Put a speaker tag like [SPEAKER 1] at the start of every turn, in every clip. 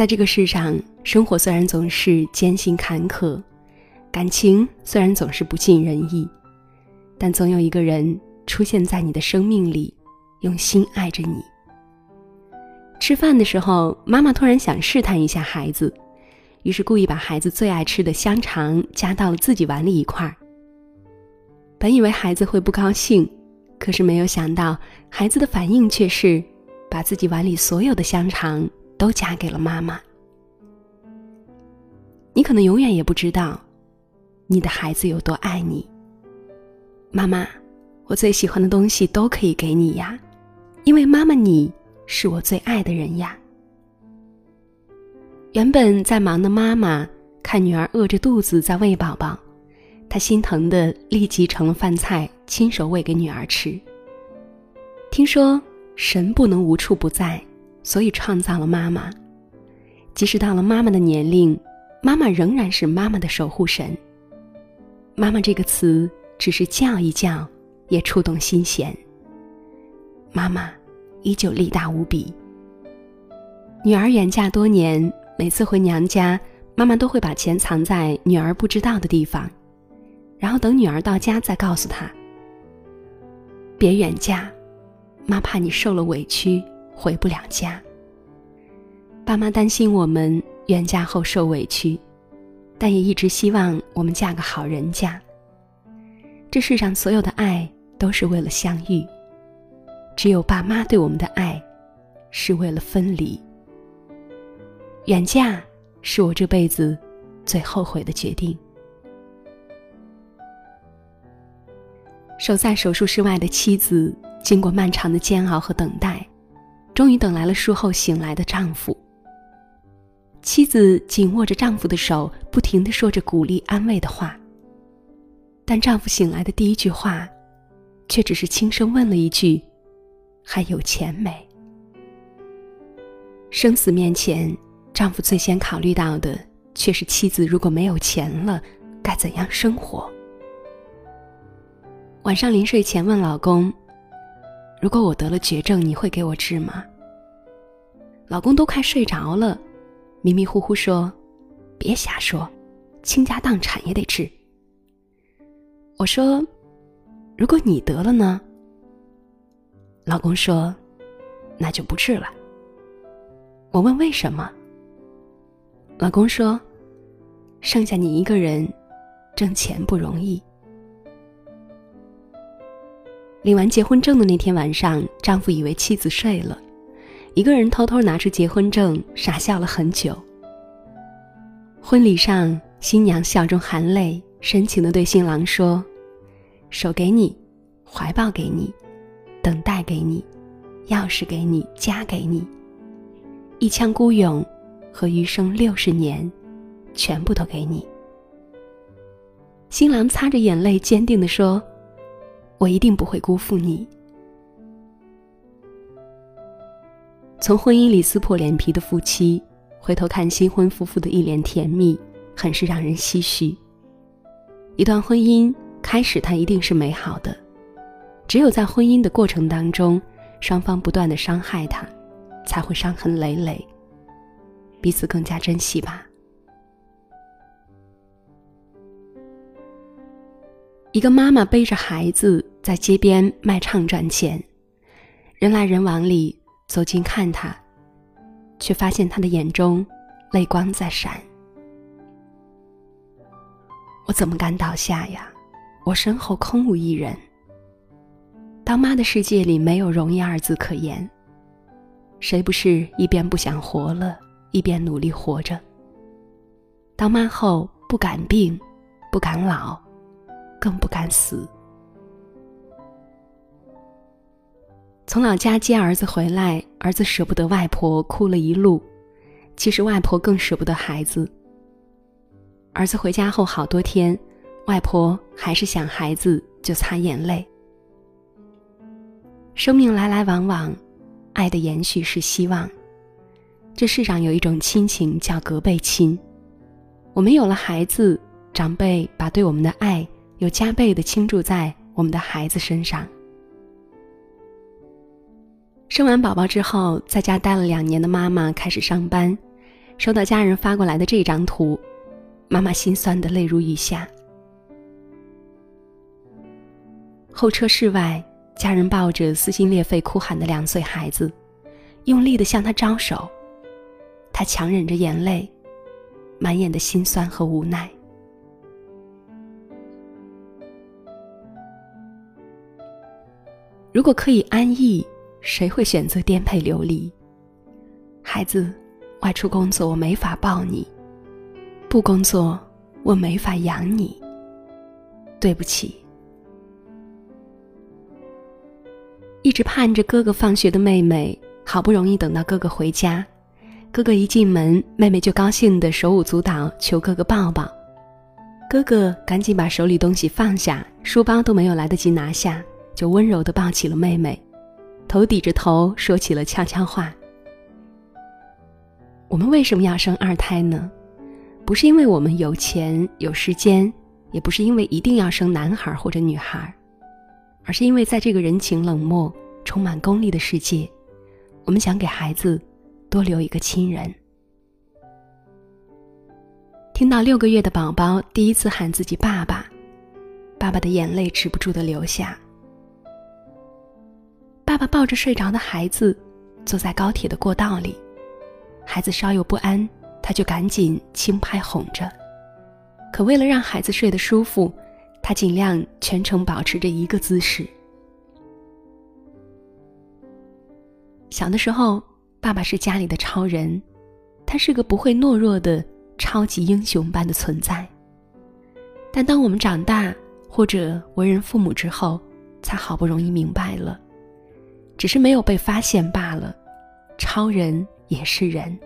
[SPEAKER 1] 在这个世上，生活虽然总是艰辛坎坷，感情虽然总是不尽人意，但总有一个人出现在你的生命里，用心爱着你。吃饭的时候，妈妈突然想试探一下孩子，于是故意把孩子最爱吃的香肠夹到了自己碗里一块儿。本以为孩子会不高兴，可是没有想到，孩子的反应却是把自己碗里所有的香肠都夹给了妈妈。你可能永远也不知道，你的孩子有多爱你。妈妈，我最喜欢的东西都可以给你呀，因为妈妈你。是我最爱的人呀。原本在忙的妈妈看女儿饿着肚子在喂宝宝，她心疼的立即盛了饭菜，亲手喂给女儿吃。听说神不能无处不在，所以创造了妈妈。即使到了妈妈的年龄，妈妈仍然是妈妈的守护神。妈妈这个词只是叫一叫，也触动心弦。妈妈。依旧力大无比。女儿远嫁多年，每次回娘家，妈妈都会把钱藏在女儿不知道的地方，然后等女儿到家再告诉她：“别远嫁，妈怕你受了委屈回不了家。”爸妈担心我们远嫁后受委屈，但也一直希望我们嫁个好人家。这世上所有的爱都是为了相遇。只有爸妈对我们的爱，是为了分离。远嫁是我这辈子最后悔的决定。守在手术室外的妻子，经过漫长的煎熬和等待，终于等来了术后醒来的丈夫。妻子紧握着丈夫的手，不停的说着鼓励安慰的话。但丈夫醒来的第一句话，却只是轻声问了一句。还有钱没？生死面前，丈夫最先考虑到的却是妻子如果没有钱了，该怎样生活。晚上临睡前问老公：“如果我得了绝症，你会给我治吗？”老公都快睡着了，迷迷糊糊说：“别瞎说，倾家荡产也得治。”我说：“如果你得了呢？”老公说：“那就不治了。”我问为什么？老公说：“剩下你一个人，挣钱不容易。”领完结婚证的那天晚上，丈夫以为妻子睡了，一个人偷偷拿出结婚证，傻笑了很久。婚礼上，新娘笑中含泪，深情的对新郎说：“手给你，怀抱给你。”等待给你，钥匙给你，家给你，一腔孤勇和余生六十年，全部都给你。新郎擦着眼泪，坚定的说：“我一定不会辜负你。”从婚姻里撕破脸皮的夫妻，回头看新婚夫妇的一脸甜蜜，很是让人唏嘘。一段婚姻开始，它一定是美好的。只有在婚姻的过程当中，双方不断的伤害他，才会伤痕累累。彼此更加珍惜吧。一个妈妈背着孩子在街边卖唱赚钱，人来人往里走近看她，却发现她的眼中泪光在闪。我怎么敢倒下呀？我身后空无一人。当妈的世界里没有容易二字可言，谁不是一边不想活了，一边努力活着？当妈后不敢病，不敢老，更不敢死。从老家接儿子回来，儿子舍不得外婆，哭了一路。其实外婆更舍不得孩子。儿子回家后好多天，外婆还是想孩子，就擦眼泪。生命来来往往，爱的延续是希望。这世上有一种亲情叫隔辈亲，我们有了孩子，长辈把对我们的爱又加倍的倾注在我们的孩子身上。生完宝宝之后，在家待了两年的妈妈开始上班，收到家人发过来的这张图，妈妈心酸的泪如雨下。候车室外，家人抱着撕心裂肺哭喊的两岁孩子，用力的向他招手。他强忍着眼泪，满眼的心酸和无奈。如果可以安逸，谁会选择颠沛流离？孩子，外出工作我没法抱你；不工作，我没法养你。对不起。一直盼着哥哥放学的妹妹，好不容易等到哥哥回家，哥哥一进门，妹妹就高兴的手舞足蹈，求哥哥抱抱。哥哥赶紧把手里东西放下，书包都没有来得及拿下，就温柔的抱起了妹妹，头抵着头说起了悄悄话。我们为什么要生二胎呢？不是因为我们有钱有时间，也不是因为一定要生男孩或者女孩。而是因为在这个人情冷漠、充满功利的世界，我们想给孩子多留一个亲人。听到六个月的宝宝第一次喊自己爸爸，爸爸的眼泪止不住的流下。爸爸抱着睡着的孩子，坐在高铁的过道里，孩子稍有不安，他就赶紧轻拍哄着。可为了让孩子睡得舒服。他尽量全程保持着一个姿势。小的时候，爸爸是家里的超人，他是个不会懦弱的超级英雄般的存在。但当我们长大或者为人父母之后，才好不容易明白了，只是没有被发现罢了。超人也是人，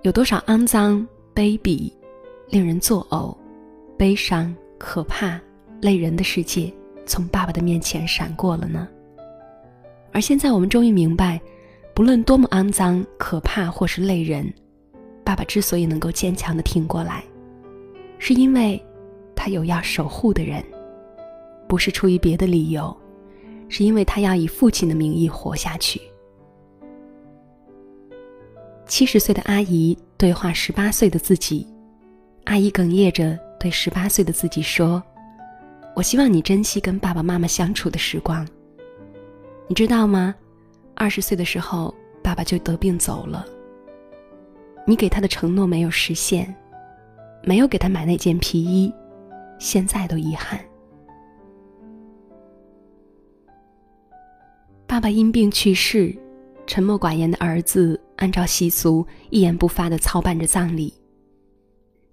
[SPEAKER 1] 有多少肮脏、卑鄙，令人作呕。悲伤、可怕、累人的世界从爸爸的面前闪过了呢。而现在，我们终于明白，不论多么肮脏、可怕或是累人，爸爸之所以能够坚强的挺过来，是因为他有要守护的人，不是出于别的理由，是因为他要以父亲的名义活下去。七十岁的阿姨对话十八岁的自己，阿姨哽咽着。对十八岁的自己说：“我希望你珍惜跟爸爸妈妈相处的时光。你知道吗？二十岁的时候，爸爸就得病走了。你给他的承诺没有实现，没有给他买那件皮衣，现在都遗憾。爸爸因病去世，沉默寡言的儿子按照习俗一言不发的操办着葬礼。”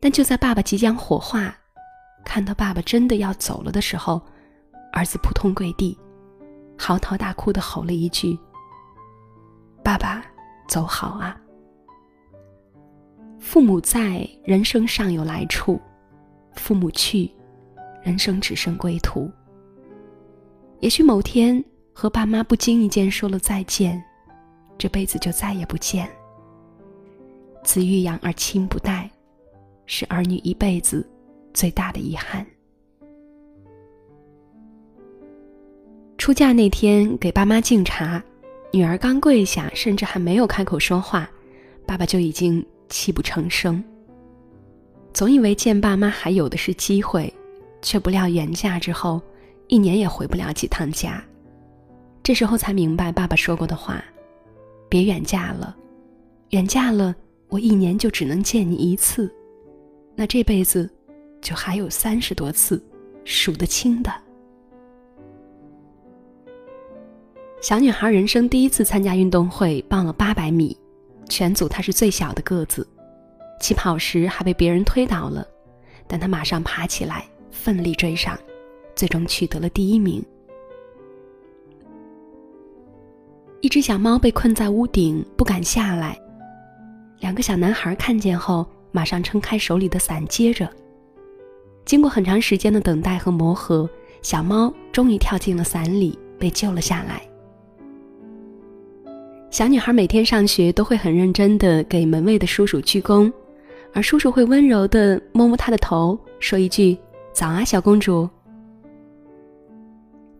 [SPEAKER 1] 但就在爸爸即将火化，看到爸爸真的要走了的时候，儿子扑通跪地，嚎啕大哭的吼了一句：“爸爸，走好啊！”父母在，人生尚有来处；父母去，人生只剩归途。也许某天和爸妈不经意间说了再见，这辈子就再也不见。子欲养而亲不待。是儿女一辈子最大的遗憾。出嫁那天给爸妈敬茶，女儿刚跪下，甚至还没有开口说话，爸爸就已经泣不成声。总以为见爸妈还有的是机会，却不料远嫁之后，一年也回不了几趟家。这时候才明白爸爸说过的话：“别远嫁了，远嫁了，我一年就只能见你一次。”那这辈子，就还有三十多次，数得清的。小女孩人生第一次参加运动会，报了八百米，全组她是最小的个子，起跑时还被别人推倒了，但她马上爬起来，奋力追上，最终取得了第一名。一只小猫被困在屋顶，不敢下来，两个小男孩看见后。马上撑开手里的伞接着。经过很长时间的等待和磨合，小猫终于跳进了伞里，被救了下来。小女孩每天上学都会很认真的给门卫的叔叔鞠躬，而叔叔会温柔的摸摸她的头，说一句“早啊，小公主”。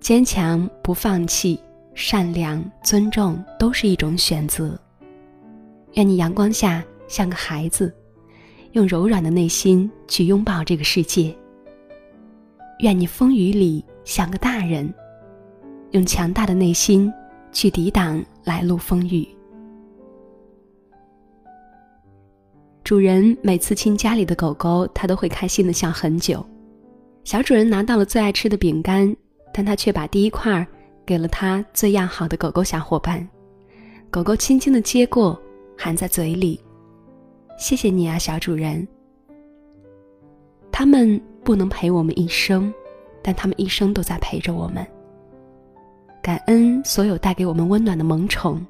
[SPEAKER 1] 坚强不放弃，善良尊重都是一种选择。愿你阳光下像个孩子，用柔软的内心去拥抱这个世界。愿你风雨里像个大人，用强大的内心去抵挡来路风雨。主人每次亲家里的狗狗，他都会开心的笑很久。小主人拿到了最爱吃的饼干，但他却把第一块儿给了他最要好的狗狗小伙伴。狗狗轻轻的接过，含在嘴里：“谢谢你啊，小主人。”他们不能陪我们一生，但他们一生都在陪着我们。感恩所有带给我们温暖的萌宠，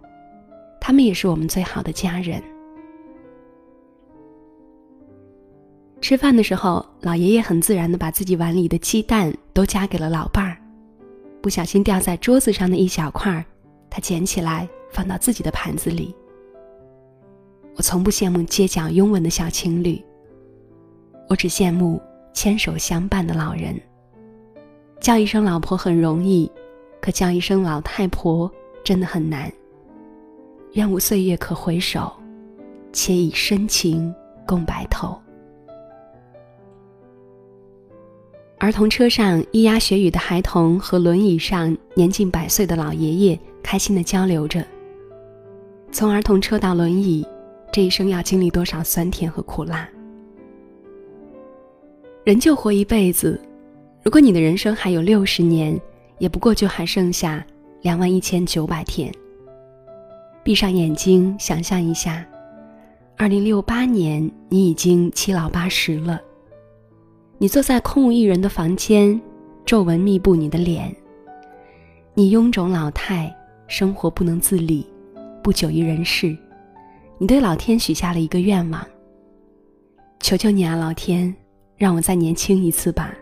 [SPEAKER 1] 他们也是我们最好的家人。吃饭的时候，老爷爷很自然的把自己碗里的鸡蛋都夹给了老伴儿，不小心掉在桌子上的一小块，他捡起来放到自己的盘子里。我从不羡慕街角拥吻的小情侣，我只羡慕牵手相伴的老人。叫一声老婆很容易，可叫一声老太婆真的很难。愿无岁月可回首，且以深情共白头。儿童车上咿呀学语的孩童和轮椅上年近百岁的老爷爷开心的交流着。从儿童车到轮椅，这一生要经历多少酸甜和苦辣？人就活一辈子，如果你的人生还有六十年，也不过就还剩下两万一千九百天。闭上眼睛，想象一下，二零六八年你已经七老八十了。你坐在空无一人的房间，皱纹密布你的脸。你臃肿老态，生活不能自理，不久于人世。你对老天许下了一个愿望：求求你啊，老天，让我再年轻一次吧。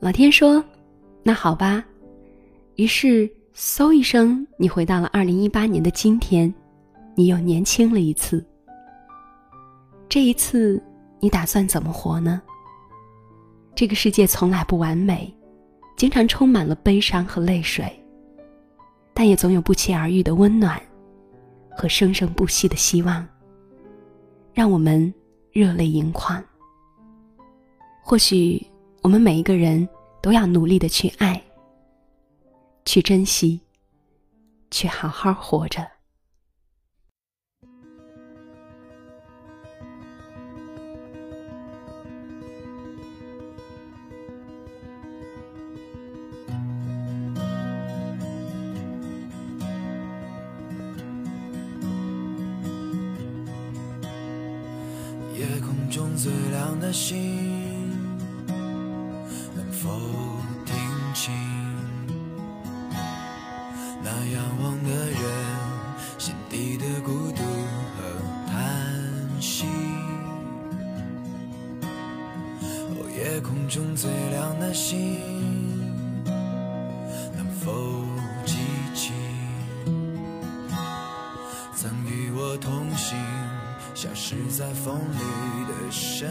[SPEAKER 1] 老天说：“那好吧。”于是，嗖一声，你回到了二零一八年的今天，你又年轻了一次。这一次，你打算怎么活呢？这个世界从来不完美，经常充满了悲伤和泪水，但也总有不期而遇的温暖，和生生不息的希望，让我们热泪盈眶。或许我们每一个人都要努力的去爱，去珍惜，去好好活着。
[SPEAKER 2] 最亮的星，能否听清那仰望的人心底的孤独和叹息？哦，夜空中最亮的星，能否记起曾与我同行？消失在风里身